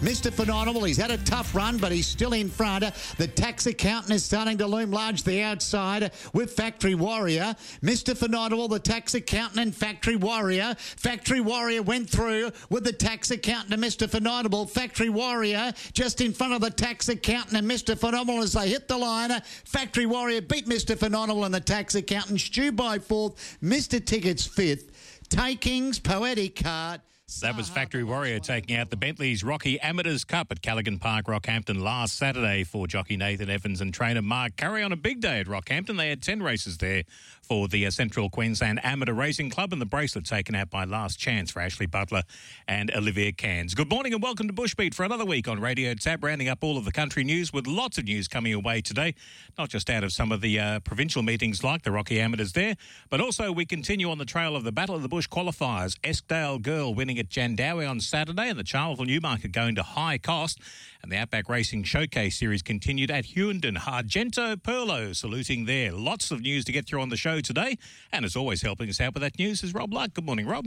Mr. Phenomenal, he's had a tough run, but he's still in front. The tax accountant is starting to loom large the outside with Factory Warrior. Mr. Phenomenal, the tax accountant and Factory Warrior. Factory Warrior went through with the tax accountant and Mr. Phenomenal. Factory Warrior just in front of the tax accountant and Mr. Phenomenal as they hit the line. Factory Warrior beat Mr. Phenomenal and the tax accountant. Stew by fourth. Mr. Tickets fifth. Takings, Poetic Card. That was Factory Warrior taking out the Bentley's Rocky Amateurs Cup at Callaghan Park, Rockhampton last Saturday for jockey Nathan Evans and trainer Mark Curry on a big day at Rockhampton. They had 10 races there for the uh, Central Queensland Amateur Racing Club and the bracelet taken out by Last Chance for Ashley Butler and Olivia Cairns. Good morning and welcome to Bushbeat for another week on Radio Tab, rounding up all of the country news with lots of news coming your way today, not just out of some of the uh, provincial meetings like the Rocky Amateurs there, but also we continue on the trail of the Battle of the Bush qualifiers. Eskdale Girl winning at Jandowae on Saturday and the Charleville Newmarket going to high cost. And the Outback Racing Showcase Series continued at Hughenden. Argento Perlo saluting there. Lots of news to get through on the show today. And as always, helping us out with that news is Rob Luck. Good morning, Rob.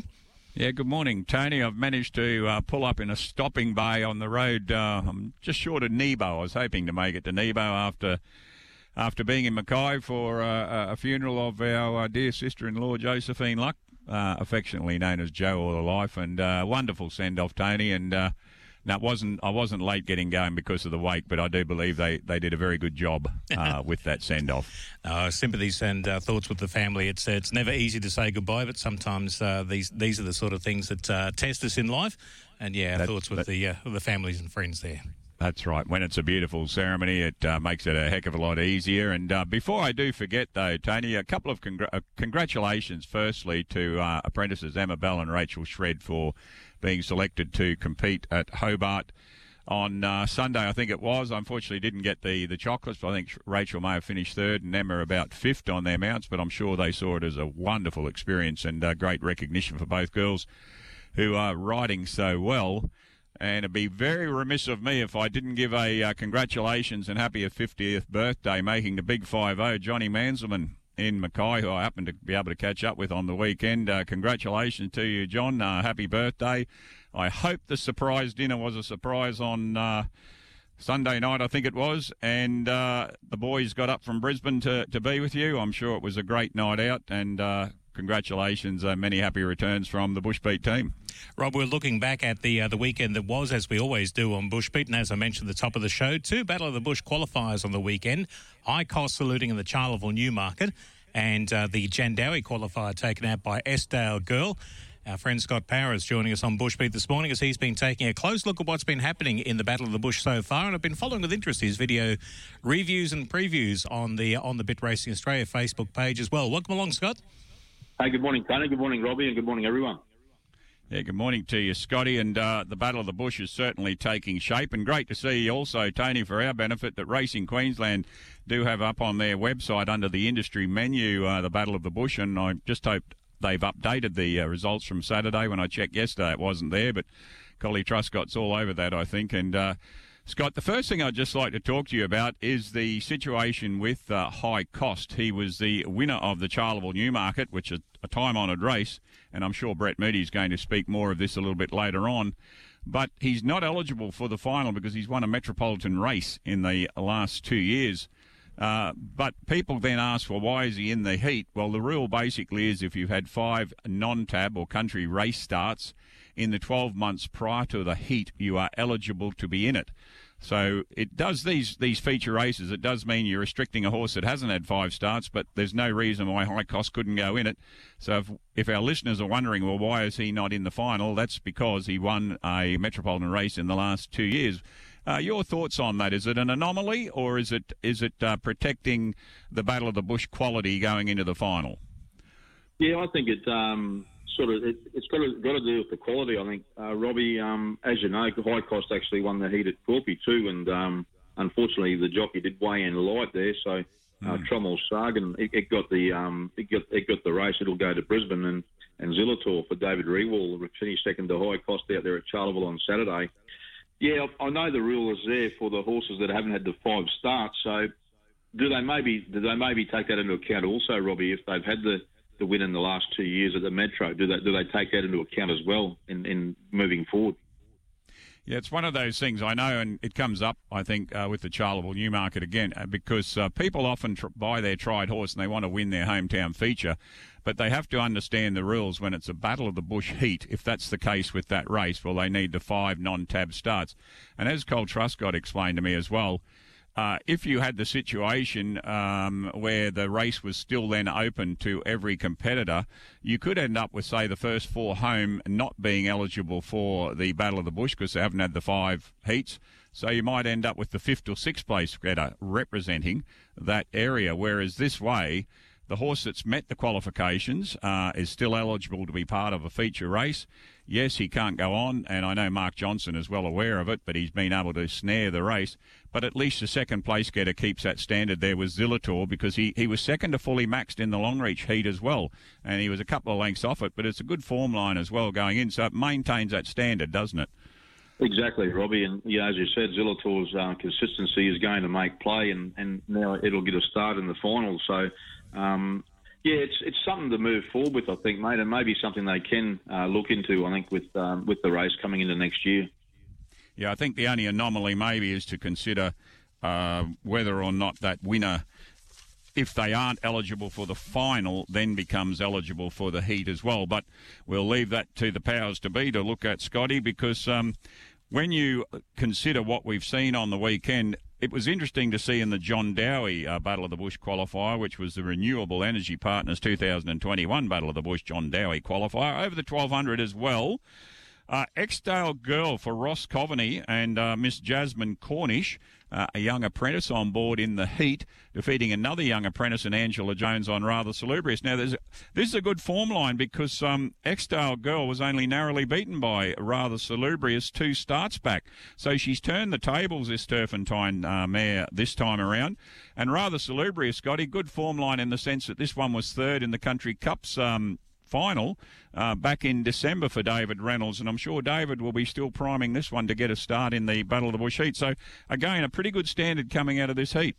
Yeah, good morning, Tony. I've managed to uh, pull up in a stopping bay on the road. Uh, I'm just short of Nebo. I was hoping to make it to Nebo after after being in Mackay for uh, a funeral of our uh, dear sister-in-law Josephine Luck, uh, affectionately known as Joe all her life, and uh, wonderful send-off, Tony. And now, it wasn't I wasn't late getting going because of the wake, but I do believe they, they did a very good job uh, with that send off. Uh, sympathies and uh, thoughts with the family. It's it's never easy to say goodbye, but sometimes uh, these these are the sort of things that uh, test us in life. And yeah, that, thoughts with that, the uh, with the families and friends there. That's right. When it's a beautiful ceremony, it uh, makes it a heck of a lot easier. And uh, before I do forget, though, Tony, a couple of congr- uh, congratulations, firstly, to apprentices Emma Bell and Rachel Shred for being selected to compete at Hobart on uh, Sunday, I think it was. Unfortunately, didn't get the, the chocolates. But I think Rachel may have finished third and Emma about fifth on their mounts. But I'm sure they saw it as a wonderful experience and uh, great recognition for both girls who are riding so well. And it'd be very remiss of me if I didn't give a uh, congratulations and happy 50th birthday, making the big 5 0, Johnny Manselman in Mackay, who I happened to be able to catch up with on the weekend. Uh, congratulations to you, John. Uh, happy birthday. I hope the surprise dinner was a surprise on uh, Sunday night, I think it was, and uh, the boys got up from Brisbane to, to be with you. I'm sure it was a great night out, and uh, congratulations. Uh, many happy returns from the Bushbeat team. Rob, we're looking back at the uh, the weekend that was, as we always do on Bushbeat, and as I mentioned at the top of the show, two Battle of the Bush qualifiers on the weekend. High cost saluting in the Charleville Newmarket, and uh, the Jandowae qualifier taken out by Eskdale Girl. Our friend Scott Power is joining us on Bushbeat this morning as he's been taking a close look at what's been happening in the Battle of the Bush so far, and I've been following with interest his video reviews and previews on the on the Bit Racing Australia Facebook page as well. Welcome along, Scott. Hey, good morning, Tony. Good morning, Robbie, and good morning, everyone. Yeah, good morning to you, Scotty. And uh, the Battle of the Bush is certainly taking shape. And great to see also, Tony, for our benefit, that Racing Queensland do have up on their website under the industry menu uh, the Battle of the Bush. And I just hope they've updated the uh, results from Saturday. When I checked yesterday, it wasn't there. But Collie Truscott's all over that, I think. And uh, Scott, the first thing I'd just like to talk to you about is the situation with uh, High Cost. He was the winner of the Charleville Newmarket, which is a time honoured race and I'm sure Brett Moody is going to speak more of this a little bit later on. But he's not eligible for the final because he's won a metropolitan race in the last two years. Uh, but people then ask, well, why is he in the heat? Well, the rule basically is if you've had five non tab or country race starts in the 12 months prior to the heat, you are eligible to be in it. So it does these these feature races. It does mean you're restricting a horse that hasn't had five starts, but there's no reason why High Cost couldn't go in it. So if, if our listeners are wondering, well, why is he not in the final? That's because he won a metropolitan race in the last two years. Uh, your thoughts on that? Is it an anomaly, or is it is it uh, protecting the Battle of the Bush quality going into the final? Yeah, I think it's um, sort of it, has got to got to do with the quality. I think uh, Robbie, um, as you know, High Cost actually won the heat at Quilpie too, and um, unfortunately the jockey did weigh in light there, so. Uh, mm. Trommel Sargon, it, it, got the um, it got it got the race. It'll go to Brisbane and and Zillator for David Rewald finished second to High Cost out there at Charleville on Saturday. yeah, I know the rule is there for the horses that haven't had the five starts. So, do they maybe do they maybe take that into account also, Robbie? If they've had the, the win in the last two years at the Metro, do they do they take that into account as well in, in moving forward? Yeah, it's one of those things I know, and it comes up, I think, uh, with the Charleville Newmarket again, uh, because uh, people often tr- buy their tried horse and they want to win their hometown feature, but they have to understand the rules when it's a Battle of the Bush heat. If that's the case with that race, well, they need the five non-tab starts. And as Cole Truscott explained to me as well, uh, if you had the situation um, where the race was still then open to every competitor, you could end up with, say, the first four home not being eligible for the Battle of the Bush because they haven't had the five heats. So you might end up with the fifth or sixth place getter representing that area. Whereas this way, the horse that's met the qualifications uh, is still eligible to be part of a feature race. Yes, he can't go on, and I know Mark Johnson is well aware of it, but he's been able to snare the race. But at least the second place getter keeps that standard there with Zillator because he, he was second to fully maxed in the Longreach heat as well, and he was a couple of lengths off it, but it's a good form line as well going in, so it maintains that standard, doesn't it? Exactly, Robbie. And yeah, as you said, Zillator's uh, consistency is going to make play, and, and now it'll get a start in the final. So um, yeah, it's it's something to move forward with, I think, mate, and maybe something they can uh, look into. I think with um, with the race coming into next year. Yeah, I think the only anomaly maybe is to consider uh, whether or not that winner, if they aren't eligible for the final, then becomes eligible for the heat as well. But we'll leave that to the powers to be to look at, Scotty, because um, when you consider what we've seen on the weekend, it was interesting to see in the Jandowae uh, Battle of the Bush qualifier, which was the Renewable Energy Partners 2021 Battle of the Bush Jandowae qualifier, over the 1200 as well. Uh, Eskdale Girl for Ross Coveney and uh, Miss Jasmine Cornish uh, a young apprentice on board in the heat, defeating another young apprentice in Angela Jones on Rather Salubrious. Now, this is a good form line because um, Eskdale Girl was only narrowly beaten by Rather Salubrious two starts back. So she's turned the tables, this Turpentine uh, mare, this time around. And Rather Salubrious, Scotty, good form line in the sense that this one was third in the Country Cups um, final uh, back in December for David Reynolds, and I'm sure David will be still priming this one to get a start in the Battle of the Bush heat. So, again, a pretty good standard coming out of this heat.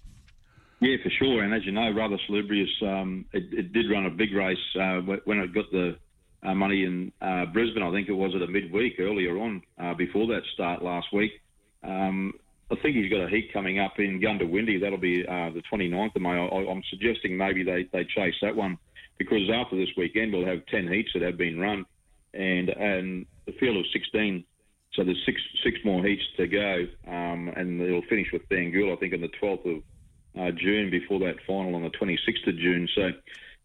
Yeah, for sure. And as you know, Rather Salubrious, um, it, it, did run a big race uh, when it got the uh, money in uh, Brisbane. I think it was at a midweek earlier on uh, before that start last week. Um, I think he's got a heat coming up in Goondiwindi. That'll be uh, the 29th of May. I, am suggesting maybe they, they chase that one because after this weekend we'll have 10 heats that have been run and and the field of 16. So there's six six more heats to go, um, and it'll finish with Thangool, I think, on the 12th of uh, June before that final on the 26th of June. So,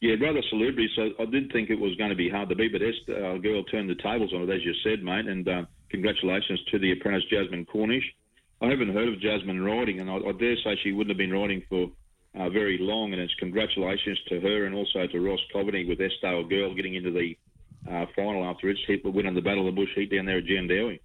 yeah, rather salubrious. So I did think it was going to be hard to beat, but Eskdale Girl turned the tables on it, as you said, mate. And uh, congratulations to the apprentice Jasmine Cornish. I haven't heard of Jasmine riding, and I, I dare say she wouldn't have been riding for uh, very long, and it's congratulations to her and also to Ross Coveney with Eskdale Girl getting into the uh, final after its hit, but winning the Battle of the Bush heat down there at Jandowae.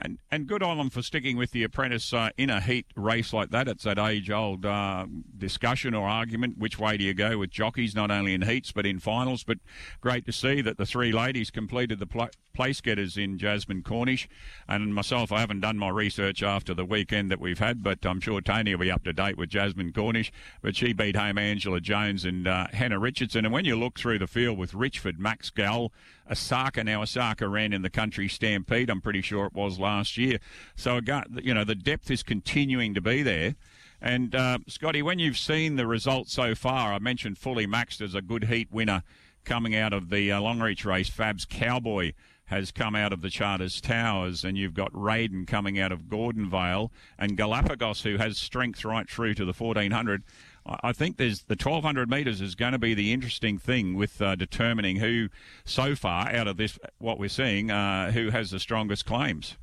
And and good on them for sticking with the apprentice uh, in a heat race like that. It's that age old uh, discussion or argument. Which way do you go with jockeys, not only in heats but in finals? But great to see that the three ladies completed the pl- place getters in Jasmine Cornish. And myself, I haven't done my research after the weekend that we've had, but I'm sure Tony will be up to date with Jasmine Cornish. But she beat home Angela Jones and uh, Hannah Richardson. And when you look through the field with Richford, Max Gall, Osaka, now Osaka ran in the country stampede, I'm pretty sure it was last year. So, you know, the depth is continuing to be there. And uh, Scotty, when you've seen the results so far, I mentioned Fully Maxed as a good heat winner coming out of the uh, Longreach race. Fab's Cowboy has come out of the Charters Towers, and you've got Raiden coming out of Gordonvale, and Galapagos, who has strength right through to the 1400. I think there's the 1200 metres is going to be the interesting thing with uh, determining who, so far out of this, what we're seeing, uh, who has the strongest claims.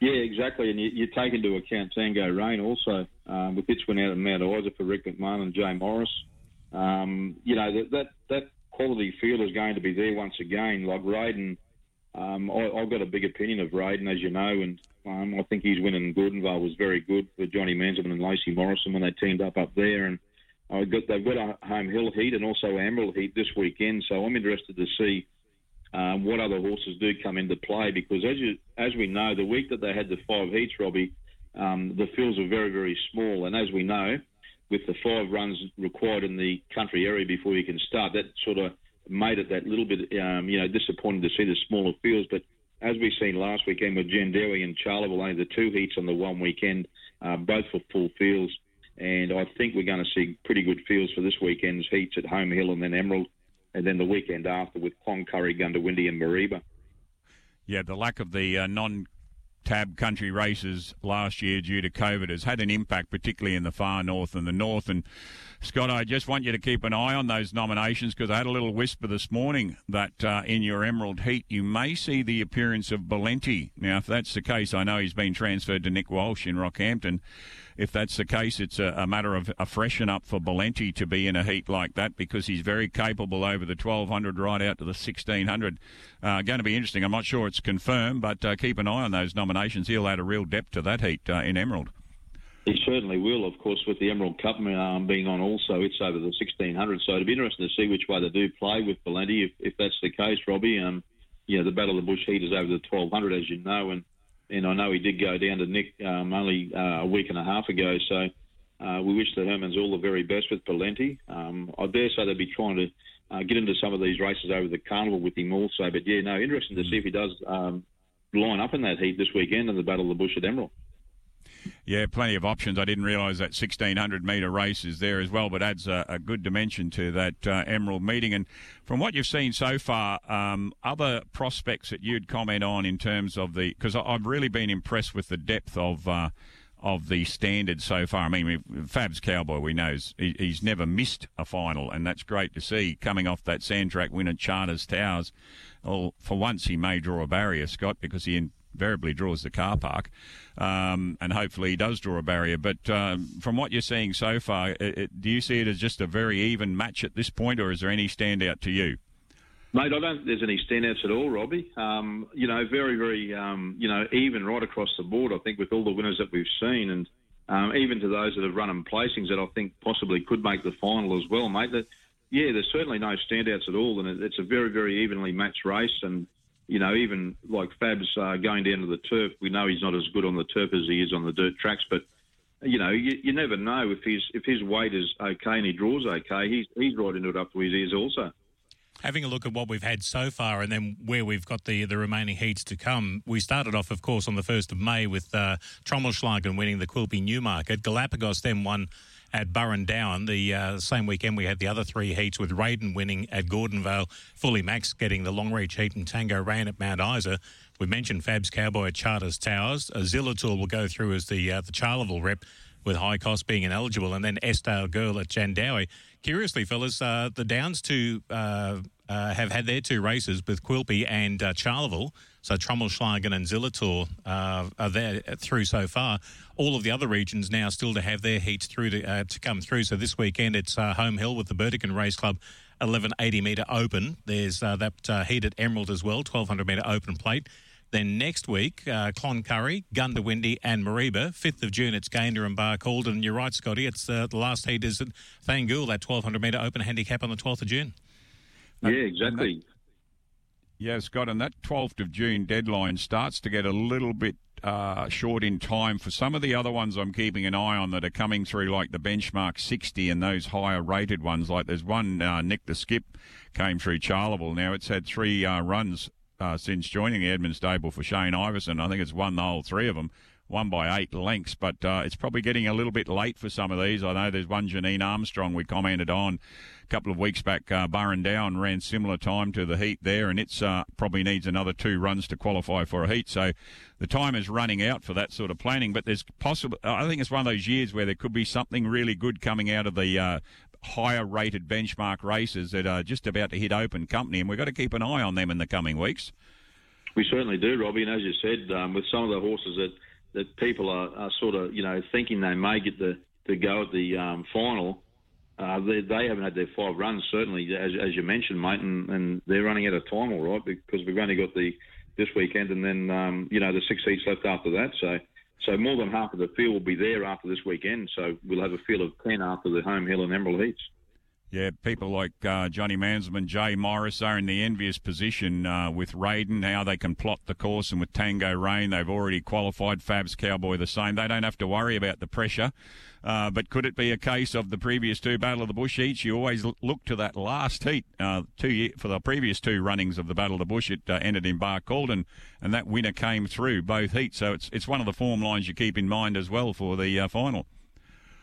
Yeah, exactly, and you, you take into account Tango Rain also um, with its win out of Mount Isa for Rick McMahon and Jay Morris. Um, you know that, that that quality field is going to be there once again. Like Raiden, um, I, have got a big opinion of Raiden, as you know, and um, I think his win in Gordonvale was very good for Johnny Manselman and Lacey Morrison when they teamed up up there. And got, they've got a home hill heat and also Emerald heat this weekend, so I'm interested to see um, what other horses do come into play. Because as you as we know, the week that they had the five heats, Robbie, um, the fields were very very small, and as we know, with the five runs required in the country area before you can start, that sort of made it that little bit um, you know disappointing to see the smaller fields, but as we've seen last weekend with Jandowae and Charleville, only the two heats on the one weekend, uh, both for full fields. And I think we're going to see pretty good fields for this weekend's heats at Home Hill and then Emerald, and then the weekend after with Cloncurry, Goondiwindi, and Mareeba. Yeah, the lack of the uh, non tab country races last year due to COVID has had an impact, particularly in the far north and the north. And Scott, I just want you to keep an eye on those nominations because I had a little whisper this morning that uh, in your Emerald Heat you may see the appearance of Valenti. Now, if that's the case, I know he's been transferred to Nick Walsh in Rockhampton. If that's the case, it's a, a matter of a freshen up for Valenti to be in a heat like that because he's very capable over the 1200 right out to the 1600. Uh, going to be interesting. I'm not sure it's confirmed, but uh, keep an eye on those nominations. He'll add a real depth to that heat uh, in Emerald. He certainly will, of course, with the Emerald Cup um, being on also. It's over the 1600, so it'll be interesting to see which way they do play with Valenti. If, if that's the case, Robbie, um, you know, the Battle of the Bush Heat is over the 1200, as you know, and, and I know he did go down to Nick um, only uh, a week and a half ago, so uh, we wish the Hermans all the very best with Valenti. Um, I dare say they'll be trying to uh, get into some of these races over the carnival with him also, but yeah, no, interesting to see if he does um, line up in that heat this weekend in the Battle of the Bush at Emerald. Yeah, plenty of options. I didn't realise that 1600 metre race is there as well, but adds a, a good dimension to that uh, Emerald meeting. And from what you've seen so far, um, other prospects that you'd comment on in terms of the because I've really been impressed with the depth of. Uh, of the standard so far. I mean, Fab's Cowboy, we know he's never missed a final, and that's great to see coming off that sand track win at Charters Towers. Well, for once, he may draw a barrier, Scott, because he invariably draws the car park, um, and hopefully he does draw a barrier. But um, from what you're seeing so far, it, it, do you see it as just a very even match at this point, or is there any standout to you? Mate, I don't think there's any standouts at all, Robbie. Um, you know, very, very, um, you know, even right across the board, I think, with all the winners that we've seen, and um, even to those that have run in placings that I think possibly could make the final as well, mate. That, yeah, there's certainly no standouts at all, and it's a very, very evenly matched race, and you know, even like Fab's uh, going down to the turf, we know he's not as good on the turf as he is on the dirt tracks, but you know, you, you never know if his if his weight is okay and he draws okay, he's he's right into it up to his ears also. Having a look at what we've had so far and then where we've got the the remaining heats to come, we started off, of course, on the 1st of May with uh, Trommelschlagen winning the Quilpie Newmarket. Galapagos then won at Burrandowan. The uh, same weekend, we had the other three heats with Raiden winning at Gordonvale, Fully Max getting the Longreach heat, and Tango Rain at Mount Isa. We mentioned Fab's Cowboy at Charters Towers. A Zillator will go through as the uh, the Charleville rep, with High Cost being ineligible, and then Eskdale Girl at Jandowae. Curiously, fellas, uh, the Downs two uh, uh, have had their two races with Quilpie and uh, Charleville. So Trommelschlagen and Zillator uh, are there through so far. All of the other regions now still to have their heats through to, uh, to come through. So this weekend it's uh, Home Hill with the Burdekin Race Club 1180 metre open. There's uh, that heat at Emerald as well, 1200 metre open plate. Then next week, uh, Cloncurry, Goondiwindi, and Mareeba. 5th of June, it's Gayndah and Barcaldine. And you're right, Scotty, it's uh, the last heat is at Thangool, that 1200 metre open handicap on the 12th of June. Yeah, exactly. Yeah, Scott, and that 12th of June deadline starts to get a little bit uh, short in time for some of the other ones I'm keeping an eye on that are coming through, like the benchmark 60 and those higher rated ones. Like there's one, uh, Nick the Skip came through Charleville. Now it's had three uh, runs uh, since joining the Edmund stable for Shane Iverson. I think it's won the whole three of them one by eight lengths, but uh, it's probably getting a little bit late for some of these. I know there's one Janine Armstrong we commented on a couple of weeks back. Uh, Burrandowan ran similar time to the heat there, and it's uh, probably needs another two runs to qualify for a heat. So the time is running out for that sort of planning. But there's possible. I think it's one of those years where there could be something really good coming out of the. Uh, higher rated benchmark races that are just about to hit open company, and we've got to keep an eye on them in the coming weeks. We certainly do, Robbie. And as you said, um, with some of the horses that that people are, are sort of, you know, thinking they may get the, the go at the um, final. Uh, they, they, haven't had their five runs, certainly, as, as you mentioned, mate, and, and, they're running out of time, all right, because we've only got the this weekend and then, um, you know, the six seats left after that. So, so more than half of the field will be there after this weekend. So we'll have a field of 10 after the home hill and emerald heats. Yeah, people like uh, Johnny Mansman, Jay Morris are in the envious position uh, with Raiden. Now they can plot the course, and with Tango Rain, they've already qualified. Fabs Cowboy the same. They don't have to worry about the pressure. Uh, but could it be a case of the previous two Battle of the Bush heats? You always look to that last heat uh, two year, for the previous two runnings of the Battle of the Bush. It uh, ended in Bar Barcaldine, and that winner came through both heats. So it's it's one of the form lines you keep in mind as well for the uh, final.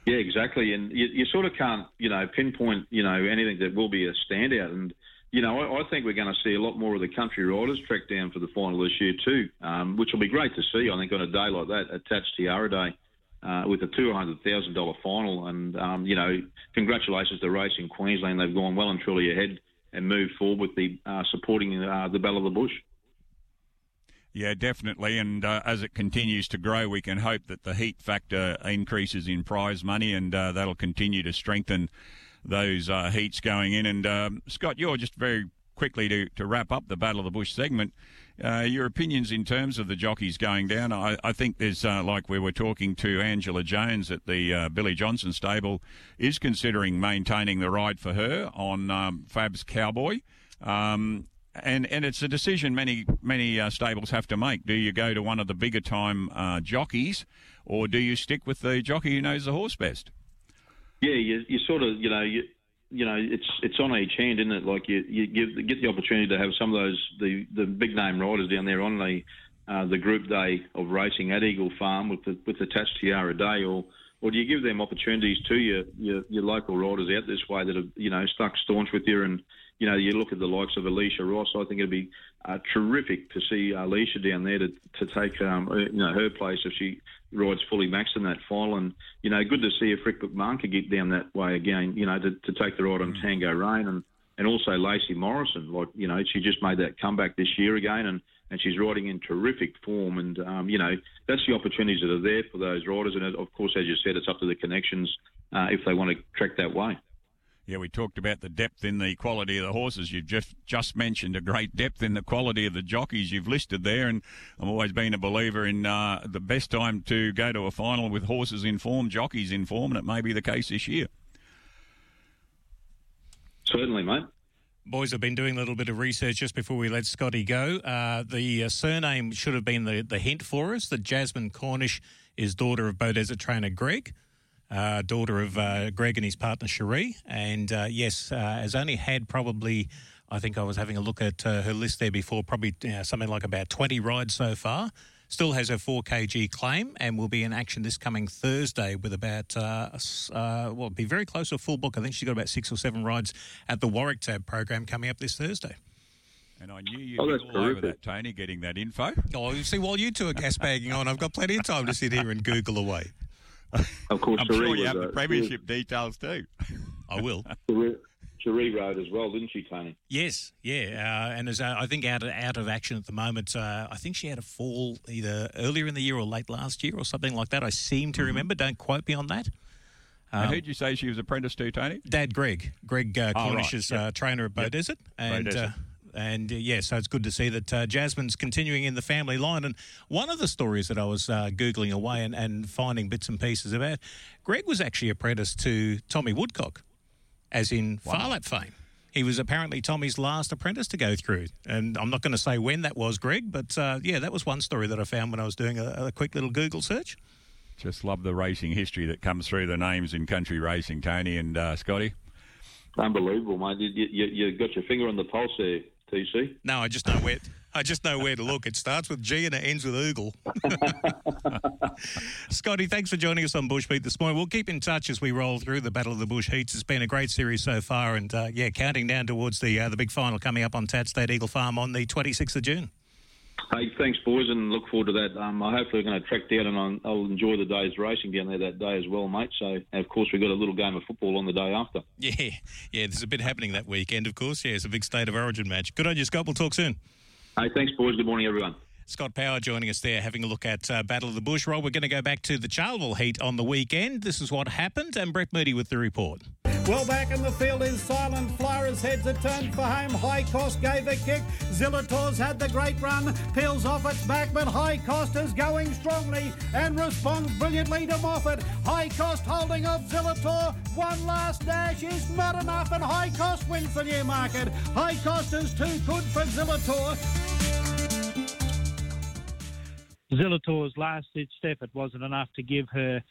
Yeah, exactly. And you, you sort of can't, you know, pinpoint, you know, anything that will be a standout. And, you know, I, I think we're going to see a lot more of the country riders track down for the final this year too, um, which will be great to see, I think, on a day like that, attached to Tiara Day. Uh, with a $200,000 final. And, um, you know, congratulations to Racing Queensland. They've gone well and truly ahead and moved forward with the uh, supporting uh, the Battle of the Bush. Yeah, definitely. And uh, as it continues to grow, we can hope that the heat factor increases in prize money and uh, that'll continue to strengthen those uh, heats going in. And um, Scott, you're just very quickly to, to wrap up the Battle of the Bush segment. Uh, your opinions in terms of the jockeys going down. I, I think there's, uh, like we were talking to Angela Jones at the uh, Billy Johnson stable, is considering maintaining the ride for her on um, Fab's Cowboy. Um, and and it's a decision many many uh, stables have to make. Do you go to one of the bigger time uh, jockeys, or do you stick with the jockey who knows the horse best? Yeah, you, you sort of you know you you know it's it's on each hand, isn't it? Like you you give, get the opportunity to have some of those the the big name riders down there on the uh, the group day of racing at Eagle Farm with the with attached Tiara Day, or or do you give them opportunities to your, your your local riders out this way that have you know stuck staunch with you and you know, you look at the likes of Alicia Ross. I think it'd be uh, terrific to see Alicia down there to to take um, you know her place if she rides fully maxed in that final. And you know, good to see if Rick McMahon could get down that way again. You know, to, to take the ride on mm. Tango Rain and and also Lacey Morrison. Like you know, she just made that comeback this year again and. And she's riding in terrific form, and um, you know that's the opportunities that are there for those riders. And of course, as you said, it's up to the connections uh, if they want to track that way. Yeah, we talked about the depth in the quality of the horses. You've just just mentioned a great depth in the quality of the jockeys you've listed there, and I've always been a believer in uh, the best time to go to a final with horses in form, jockeys in form, and it may be the case this year. Certainly, mate. Boys have been doing a little bit of research just before we let Scotty go. Uh, the uh, surname should have been the, the hint for us that Jasmine Cornish is daughter of Beaudesert trainer Greg uh, daughter of uh, Greg and his partner Cherie. And uh, yes, uh, has only had probably, I think I was having a look at uh, her list there before, probably something like about 20 rides so far. Still has her 4 kg claim and will be in action this coming Thursday with about, uh, well, be very close to a full book. I think she's got about six or seven rides at the Warwick Tab program coming up this Thursday. And I knew you'd oh, be all terrific. over that, Tony, getting that info. Oh, you see, while you two are gas bagging on, I've got plenty of time to sit here and Google away. Of course, I'm Cherie sure you was, have the uh, premiership details too. I will. Cherie rode as well, didn't she, Tony? Yes, yeah, uh, and as uh, I think out of, out of action at the moment. Uh, I think she had a fall either earlier in the year or late last year or something like that. I seem to mm-hmm. remember. Don't quote me on that. Um, I heard you say she was apprenticed to Tony. Dad, Greg, Greg uh, oh, right. is yep. trainer at Beaudesert, yep. and Beaudesert. And uh, yeah, so it's good to see that uh, Jasmine's continuing in the family line. And one of the stories that I was uh, Googling away and, and finding bits and pieces about, Greg was actually apprenticed to Tommy Woodcock, as in wow. Phar Lap fame. He was apparently Tommy's last apprentice to go through. And I'm not going to say when that was, Greg, but uh, yeah, that was one story that I found when I was doing a, a quick little Google search. Just love the racing history that comes through the names in country racing, Tony and uh, Scotty. Unbelievable, mate. You, you, you got your finger on the pulse there. TC? No, I just know where. I just know where to look. It starts with G and it ends with Oogle. Scotty, thanks for joining us on Bushbeat this morning. We'll keep in touch as we roll through the Battle of the Bush Heats. It's been a great series so far, and uh, yeah, counting down towards the uh, the big final coming up on Tat State Eagle Farm on the 26th of June. Hey, thanks, boys, and look forward to that. Um, I hopefully going to track down and I'll, I'll, enjoy the day's racing down there that day as well, mate. So, of course, we've got a little game of football on the day after. Yeah, yeah, there's a bit happening that weekend, of course. Yeah, it's a big state of origin match. Good on you, Scott. We'll talk soon. Hey, thanks, boys. Good morning, everyone. Scott Power joining us there, having a look at uh, Battle of the Bush. Roll, we're going to go back to the Charleville heat on the weekend. This is what happened, and Brett Moody with the report. Well, back in the field is Silent Flyer heads a turn for home. High Cost gave a kick. Zillators had the great run. Peels off its back, but High Cost is going strongly and responds brilliantly to Moffat. High Cost holding off Zillator. One last dash is not enough, and High Cost wins the Newmarket. High Cost is too good for Zillator. Zillator's last ditched effort wasn't enough to give her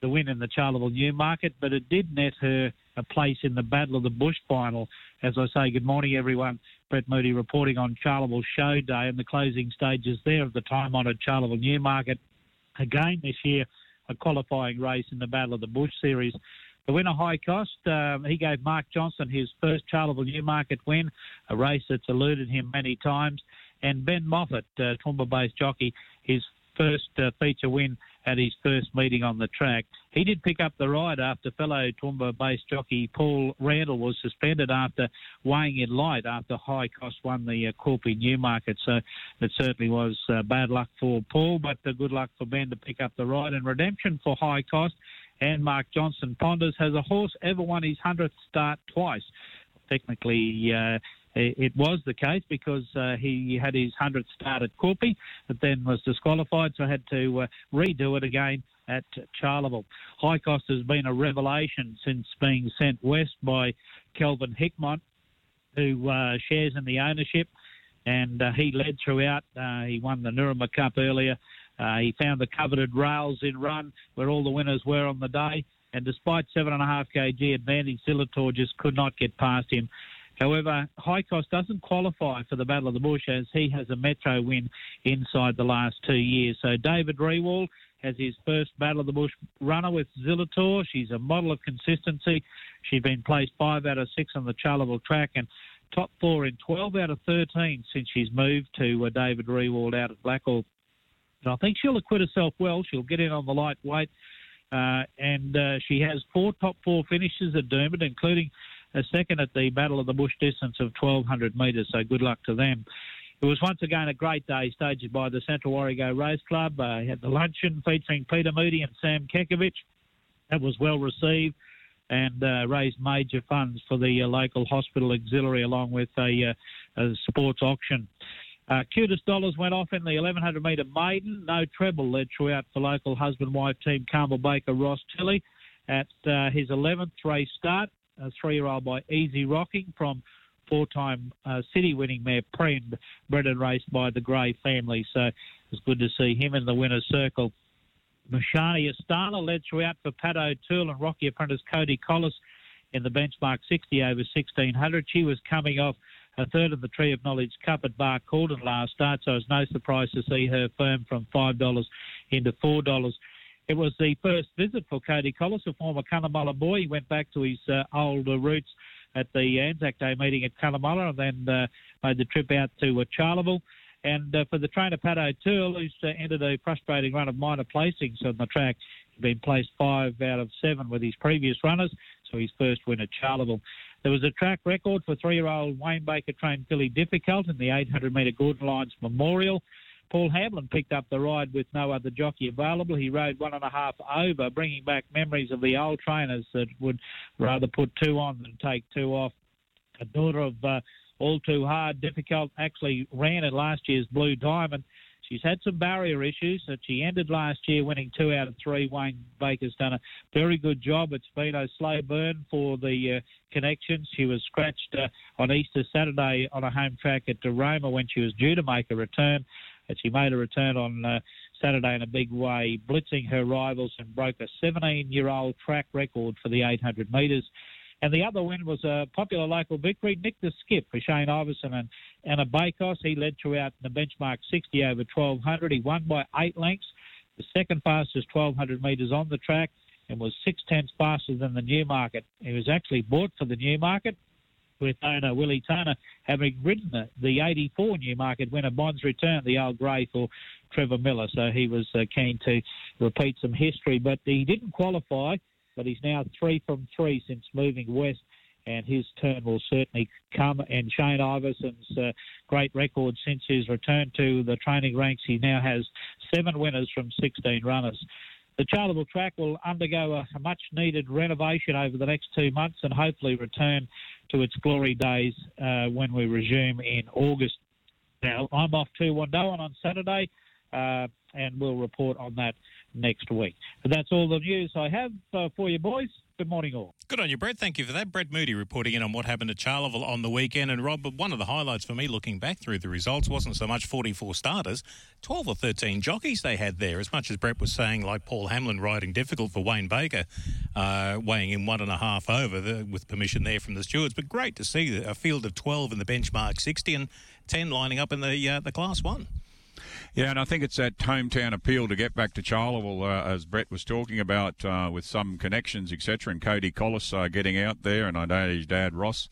the win in the Charleville Newmarket, but it did net her a place in the Battle of the Bush final. As I say, good morning, everyone. Brett Moody reporting on Charleville Show Day and the closing stages there of the time honoured Charleville Newmarket. Again this year, a qualifying race in the Battle of the Bush series. The winner, High Cost, um, he gave Mark Johnson his first Charleville Newmarket win, a race that's eluded him many times. And Ben Moffat, uh, Toowoomba-based jockey, his first uh, feature win at his first meeting on the track. He did pick up the ride after fellow Toowoomba-based jockey Paul Randall was suspended after weighing in light after High Cost won the uh, Quilpie Newmarket. So it certainly was uh, bad luck for Paul, but uh, good luck for Ben to pick up the ride. And redemption for High Cost and Mark Johnson Ponders has a horse ever won his 100th start twice. Technically, uh, it was the case because uh, he had his 100th start at Quilpie, but then was disqualified, so had to uh, redo it again at Charleville. High Cost has been a revelation since being sent west by Kelvin Hickmott, who uh, shares in the ownership, and uh, he led throughout. Uh, he won the Nuremberg Cup earlier. Uh, he found the coveted rails in run where all the winners were on the day, and despite 7.5 kg advantage, Zillator just could not get past him. However, High Cost doesn't qualify for the Battle of the Bush as he has a Metro win inside the last two years. So David Rewald has his first Battle of the Bush runner with Zillator. She's a model of consistency. She's been placed five out of six on the Charleville track and top four in 12 out of 13 since she's moved to uh, David Rewald out at Blackall. And I think she'll acquit herself well. She'll get in on the lightweight. Uh, and uh, she has four top four finishes at Doomben, including second at the Battle of the Bush distance of 1,200 metres, so good luck to them. It was once again a great day staged by the Central Warrego Race Club. Uh, had the luncheon featuring Peter Moody and Sam Kekovich. That was well received and uh, raised major funds for the uh, local hospital auxiliary along with a, uh, a sports auction. Uh, cutest dollars went off in the 1100 metre maiden. No treble led throughout for local husband-wife team Campbell Baker Ross Tilley at uh, his 11th race start three-year-old by Easy Rocking from four-time uh, city-winning mare Prend, bred and raced by the Gray family. So it's good to see him in the winner's circle. Mashani Astana led throughout for Pat O'Toole and Rocky apprentice Cody Collis in the benchmark 60 over 1600. She was coming off a third of the Tree of Knowledge Cup at Bar Calden last start, so it's no surprise to see her firm from $5 into $4. It was the first visit for Cody Collis, a former Cunnamulla boy. He went back to his uh, old roots at the Anzac Day meeting at Cunnamulla and then uh, made the trip out to uh, Charleville. And uh, for the trainer Pat O'Toole, who's uh, entered a frustrating run of minor placings on the track, he's been placed five out of seven with his previous runners, so his first win at Charleville. There was a track record for three-year-old Wayne Baker trained Billy Difficult in the 800 metre Gordon Lyons Memorial. Paul Hamlin picked up the ride with no other jockey available. He rode one and a half over, bringing back memories of the old trainers that would rather put two on than take two off. A daughter of uh, all too hard, difficult, actually ran at last year's Blue Diamond. She's had some barrier issues, but she ended last year winning two out of three. Wayne Baker's done a very good job. It's been a slow burn for the uh, connections. She was scratched uh, on Easter Saturday on a home track at Roma when she was due to make a return but she made a return on uh, Saturday in a big way, blitzing her rivals and broke a 17-year-old track record for the 800 metres. And the other win was a popular local victory, Nick the Skip for Shane Iverson and Anna Bakos. He led throughout the benchmark 60 over 1200. He won by eight lengths, the second fastest 1200 metres on the track, and was six tenths faster than the Newmarket. He was actually bought for the Newmarket with owner Willie Turner having ridden the, the 84 Newmarket winner Bonds Return, the old grey for Trevor Miller. So he was uh, keen to repeat some history, but he didn't qualify, but he's now three from three since moving west. And his turn will certainly come. And Shane Iverson's uh, great record since his return to the training ranks, he now has seven winners from 16 runners. The Charleville track will undergo a, much needed renovation over the next two months and hopefully return to its glory days uh, when we resume in August. Now, I'm off to Wandoan on Saturday, uh, and we'll report on that next week. But that's all the news I have uh, for you, boys. Good morning, all. Good on you, Brett. Thank you for that. Brett Moody reporting in on what happened at Charleville on the weekend. And Rob, one of the highlights for me looking back through the results wasn't so much 44 starters, 12 or 13 jockeys they had there. As much as Brett was saying, like Paul Hamlin riding difficult for Wayne Baker, uh, weighing in one and a half over the, with permission there from the stewards. But great to see a field of 12 in the benchmark 60 and 10 lining up in the uh, the class one. Yeah, and I think it's that hometown appeal to get back to Charleville, uh, as Brett was talking about, uh, with some connections, etc. And Cody Collis uh, getting out there, and I know his dad Ross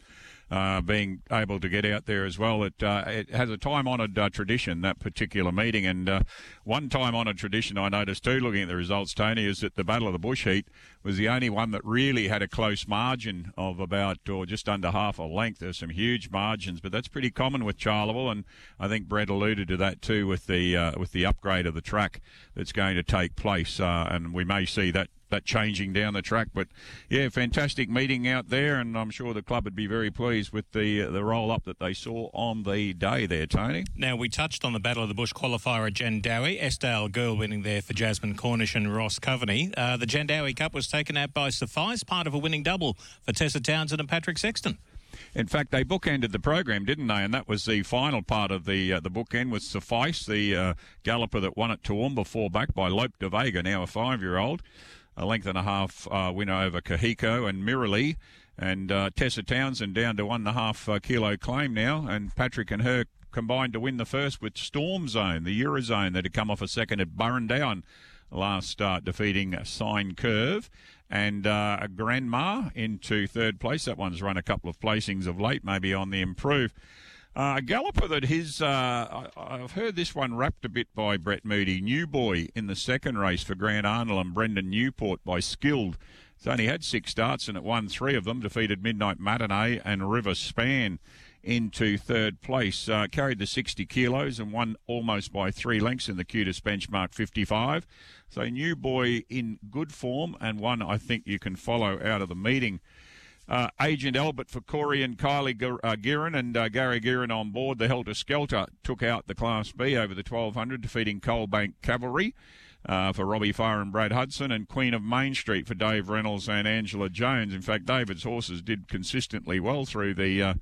uh, being able to get out there as well. It uh, it has a time honoured uh, tradition that particular meeting, and uh, one time honoured tradition I noticed too, looking at the results, Tony, is that the Battle of the Bush Heat was the only one that really had a close margin of about or just under half a length. There's some huge margins, but that's pretty common with Charleville, and I think Brett alluded to that too with the uh, with the upgrade of the track that's going to take place, uh, and we may see that that changing down the track. But yeah, fantastic meeting out there, and I'm sure the club would be very pleased with the the roll up that they saw on the day there, Tony. Now we touched on the Battle of the Bush qualifier at Jandowae. Eskdale Girl winning there for Jasmine Cornish and Ross Coveney. Uh, the Jandowae Cup was taken out by Suffice, part of a winning double for Tessa Townsend and Patrick Sexton. In fact, they bookended the program, didn't they? And that was the final part of the uh, the bookend with Suffice, the uh, galloper that won at Toowoomba, four back by Lope de Vega, now a five-year-old a length and a half uh, win over Kahiko and Mirrorly. And uh, Tessa Townsend down to one and a half uh, kilo claim now. And Patrick and her combined to win the first with Storm Zone, the Eurozone that had come off a second at Burrandowan last start, defeating Sine Curve. And uh, Grandma into third place. That one's run a couple of placings of late, maybe on the improve. Uh, galloper that his, uh, I, have heard this one wrapped a bit by Brett Moody. New Boy in the second race for Grant Arnold and Brendan Newport by Skilled. He's only had six starts and it won three of them. Defeated Midnight Matinee and River Span into third place. Uh, carried the 60 kilos and won almost by three lengths in the QTIS benchmark 55. So New Boy in good form and one I think you can follow out of the meeting. Uh, Agent Albert for Corey and Kylie uh, Guerin and uh, Gary Guerin on board. The Helter Skelter took out the Class B over the 1200, defeating Coalbank Cavalry uh, for Robbie Farr and Brad Hudson, and Queen of Main Street for Dave Reynolds and Angela Jones. In fact, David's horses did consistently well through the uh,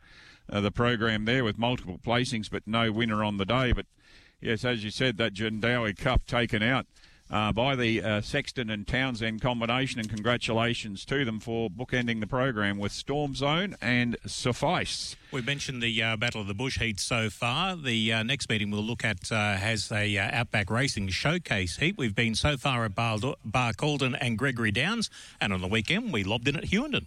uh, the program there with multiple placings, but no winner on the day. But yes, as you said, that Jandowae Cup taken out uh, by the uh, Sexton and Townsend combination, and congratulations to them for bookending the program with Storm Zone and Suffice. We've mentioned the uh, Battle of the Bush heat so far. The uh, next meeting we'll look at uh, has a uh, Outback Racing showcase heat. We've been so far at Bar, Barcaldine and Gregory Downs, and on the weekend we lobbed in at Hughenden.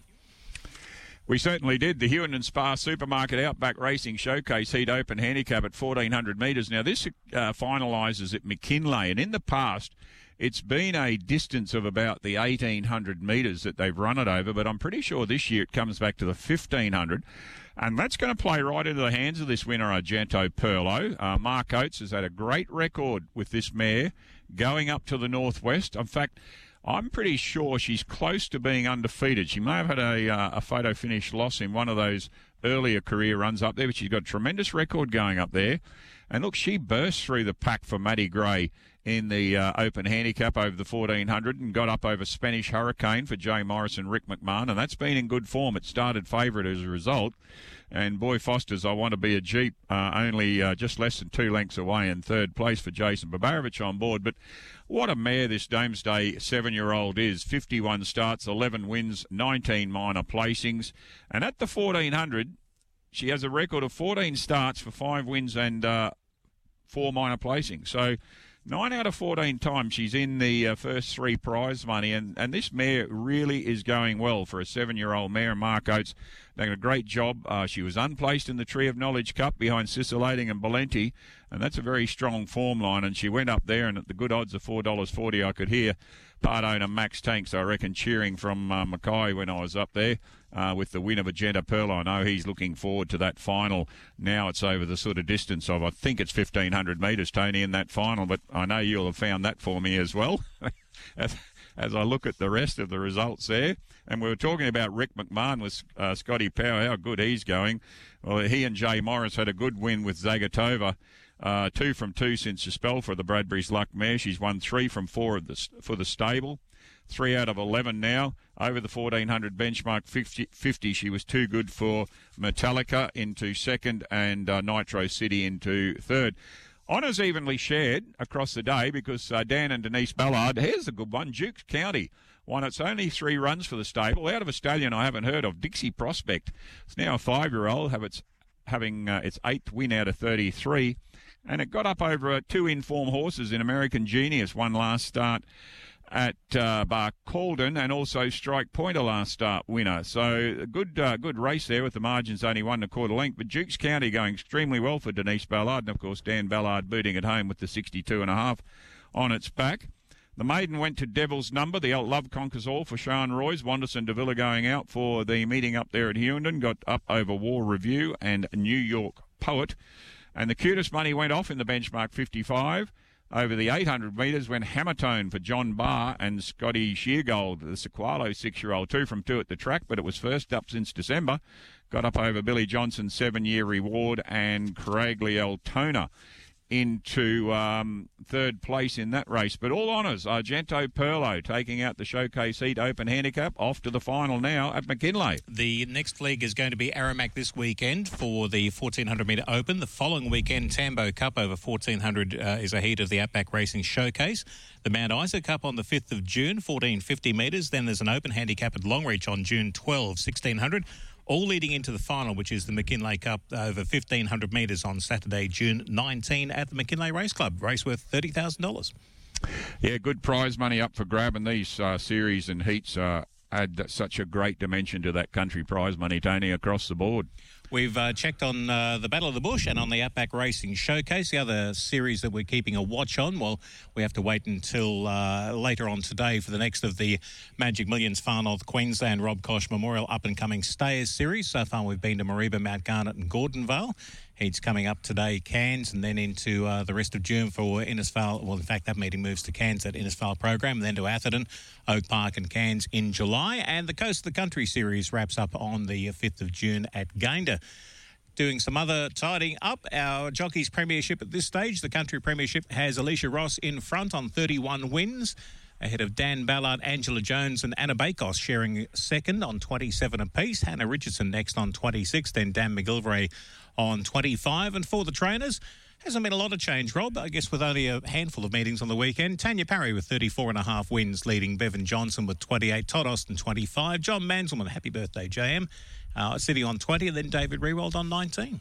We certainly did. The Hughenden Spa Supermarket Outback Racing Showcase Heat Open Handicap at 1400 metres. Now, this uh, finalises at McKinlay, and in the past, it's been a distance of about the 1800 metres that they've run it over, but I'm pretty sure this year it comes back to the 1500. And that's going to play right into the hands of this winner, Argento Perlo. Uh, Mark Oates has had a great record with this mare going up to the northwest. In fact, I'm pretty sure she's close to being undefeated. She may have had a, uh, a photo finish loss in one of those earlier career runs up there, but she's got a tremendous record going up there. And look, she burst through the pack for Maddie Gray in the uh, Open Handicap over the 1400 and got up over Spanish Hurricane for Jay Morris and Rick McMahon, and that's been in good form. It started favourite as a result. And Boy Foster's I Want to Be a Jeep, uh, only uh, just less than two lengths away in third place for Jason Babarovich on board. But what a mare this Domesday seven year old is 51 starts, 11 wins, 19 minor placings. And at the 1400, she has a record of 14 starts for five wins and uh, four minor placings. So nine out of 14 times she's in the uh, first three prize money. And, and this mare really is going well for a seven year old mare. Mark Oates Done a great job. Uh, she was unplaced in the Tree of Knowledge Cup behind Sicilating and Valenti, and that's a very strong form line. And she went up there, and at the good odds of four dollars forty, I could hear part owner Max Tanks, I reckon, cheering from uh, Mackay when I was up there. Uh, with the win of Argento Perlo, I know he's looking forward to that final. Now it's over the sort of distance of, I think it's 1,500 metres, Tony, in that final, but I know you'll have found that for me as well. as, as I look at the rest of the results there. And we were talking about Rick McMahon with uh, Scotty Power, how good he's going. Well, he and Jay Morris had a good win with Zagatova. Uh, two from two since the spell for the Bradbury's Luck mare. She's won three from four the, for the stable. Three out of 11 now. Over the 1400 benchmark 50, 50 she was too good for Metallica into second and uh, Nitro City into third. Honours evenly shared across the day because uh, Dan and Denise Ballard, here's a good one, Dukes County won its only three runs for the stable. Out of a stallion I haven't heard of, Dixie Prospect. It's now a five-year-old, have its having uh, its eighth win out of 33. And it got up over uh, two informed horses in American Genius, one last start at uh, Barcaldine and also Strike Pointer last start winner. So a good uh, good race there with the margins only one and a quarter length. But Dukes County going extremely well for Denise Ballard and of course Dan Ballard booting it home with the 62 and a half on its back. The maiden went to Devil's Number. The Love Conquers All for Sean Roy's. Wanderson Davila going out for the meeting up there at Hughenden. Got up over War Review and New York Poet. And the cutest money went off in the benchmark 55. Over the 800 metres went Hammertone for John Barr and Scotty Sheargold, the Sequalo six-year-old, two from two at the track, but it was first up since December. Got up over Billy Johnson's seven-year reward and Craig Liel into um, third place in that race. But all honours, Argento Perlo taking out the showcase heat open handicap off to the final now at McKinlay. The next leg is going to be Aramac this weekend for the 1400 metre open. The following weekend, Tambo Cup over 1400 uh, is a heat of the Outback Racing Showcase. The Mount Isa Cup on the 5th of June, 1450 metres. Then there's an open handicap at Longreach on June 12, 1600 all leading into the final, which is the McKinlay Cup over 1,500 metres on Saturday, June 19 at the McKinlay Race Club. Race worth $30,000. Yeah, good prize money up for grab, and these uh, series and heats uh, add such a great dimension to that country prize money, Tony, across the board. We've uh, checked on uh, the Battle of the Bush and on the Outback Racing Showcase, the other series that we're keeping a watch on. Well, we have to wait until uh, later on today for the next of the Magic Millions Far North Queensland Rob Kosh Memorial Up and Coming Stayers series. So far, we've been to Mareeba, Mount Garnet, and Gordonvale. He's coming up today, Cairns, and then into uh, the rest of June for Innisfail. Well, in fact, that meeting moves to Cairns at Innisfail program, and then to Atherton, Oak Park, and Cairns in July. And the Coast of the Country series wraps up on the 5th of June at Gayndah doing some other tidying up. Our Jockeys Premiership at this stage, the Country Premiership has Alicia Ross in front on 31 wins ahead of Dan Ballard, Angela Jones, and Anna Bakos sharing second on 27 apiece. Hannah Richardson next on 26, then Dan McGilvray on 25. And for the trainers, hasn't been a lot of change, Rob. I guess with only a handful of meetings on the weekend. Tanya Parry with 34 and a half wins, leading Bevan Johnson with 28, Todd Austin 25, John Manselman, happy birthday, JM, uh, on 20, and then David Rewald on 19.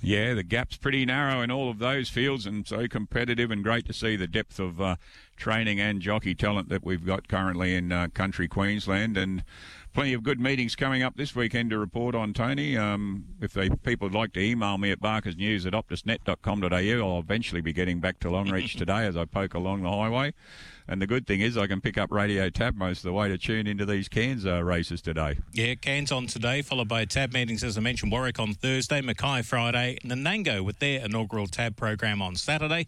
Yeah, the gap's pretty narrow in all of those fields and so competitive and great to see the depth of uh, training and jockey talent that we've got currently in uh, country Queensland and plenty of good meetings coming up this weekend to report on, Tony. Um, if they, people would like to email me at barkersnews at optusnet.com.au, I'll eventually be getting back to Longreach today as I poke along the highway. And the good thing is I can pick up Radio Tab most of the way to tune into these Cairns uh, races today. Yeah, Cairns on today, followed by Tab meetings, as I mentioned, Warwick on Thursday, Mackay Friday, Nanango with their inaugural Tab program on Saturday.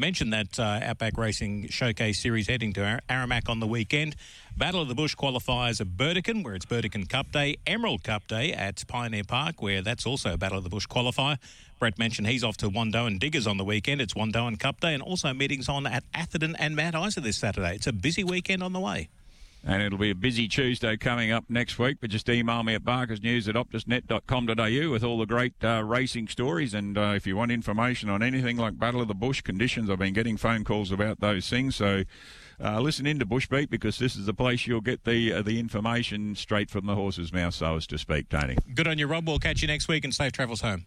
Mentioned that uh, Outback Racing Showcase Series heading to Ar- Aramac on the weekend. Battle of the Bush qualifiers at Burdekin, where it's Burdekin Cup Day. Emerald Cup Day at Pioneer Park, where that's also Battle of the Bush qualifier. Brett mentioned he's off to Wandoan Diggers on the weekend. It's Wandoan Cup Day, and also meetings on at Atherton and Mount Isa this Saturday. It's a busy weekend on the way. And it'll be a busy Tuesday coming up next week. But just email me at barkersnews at optusnet.com.au with all the great uh, racing stories. And uh, if you want information on anything like Battle of the Bush conditions, I've been getting phone calls about those things. So uh, listen into Bushbeat because this is the place you'll get the uh, the information straight from the horse's mouth, so as to speak, Tony. Good on you, Rob. We'll catch you next week and safe travels home.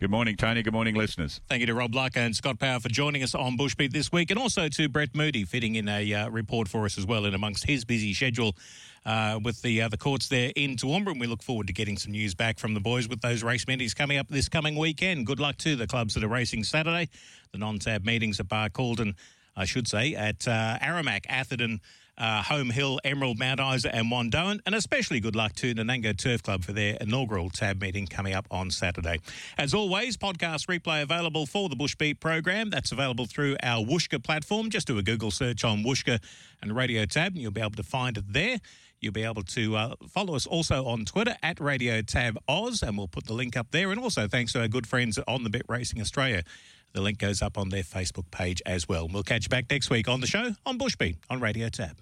Good morning, Tony. Good morning, listeners. Thank you to Rob Luck and Scott Power for joining us on Bushbeat this week, and also to Brett Moody fitting in a uh, report for us as well in amongst his busy schedule uh, with the uh, the courts there in Toowoomba. And we look forward to getting some news back from the boys with those race meetings coming up this coming weekend. Good luck to the clubs that are racing Saturday. The non-tab meetings at Barcaldine, I should say, at uh, Aramac, Atherton uh, Home Hill, Emerald, Mount Isa, and Wandoan. And especially good luck to Nanango Turf Club for their inaugural tab meeting coming up on Saturday. As always, podcast replay available for the Bushbeat program. That's available through our Whooshkaa platform. Just do a Google search on Whooshkaa and Radio Tab, and you'll be able to find it there. You'll be able to uh, follow us also on Twitter at Radio Tab Oz, and we'll put the link up there. And also thanks to our good friends on the Bit Racing Australia. The link goes up on their Facebook page as well. We'll catch you back next week on the show on Bushbeat on Radio Tab.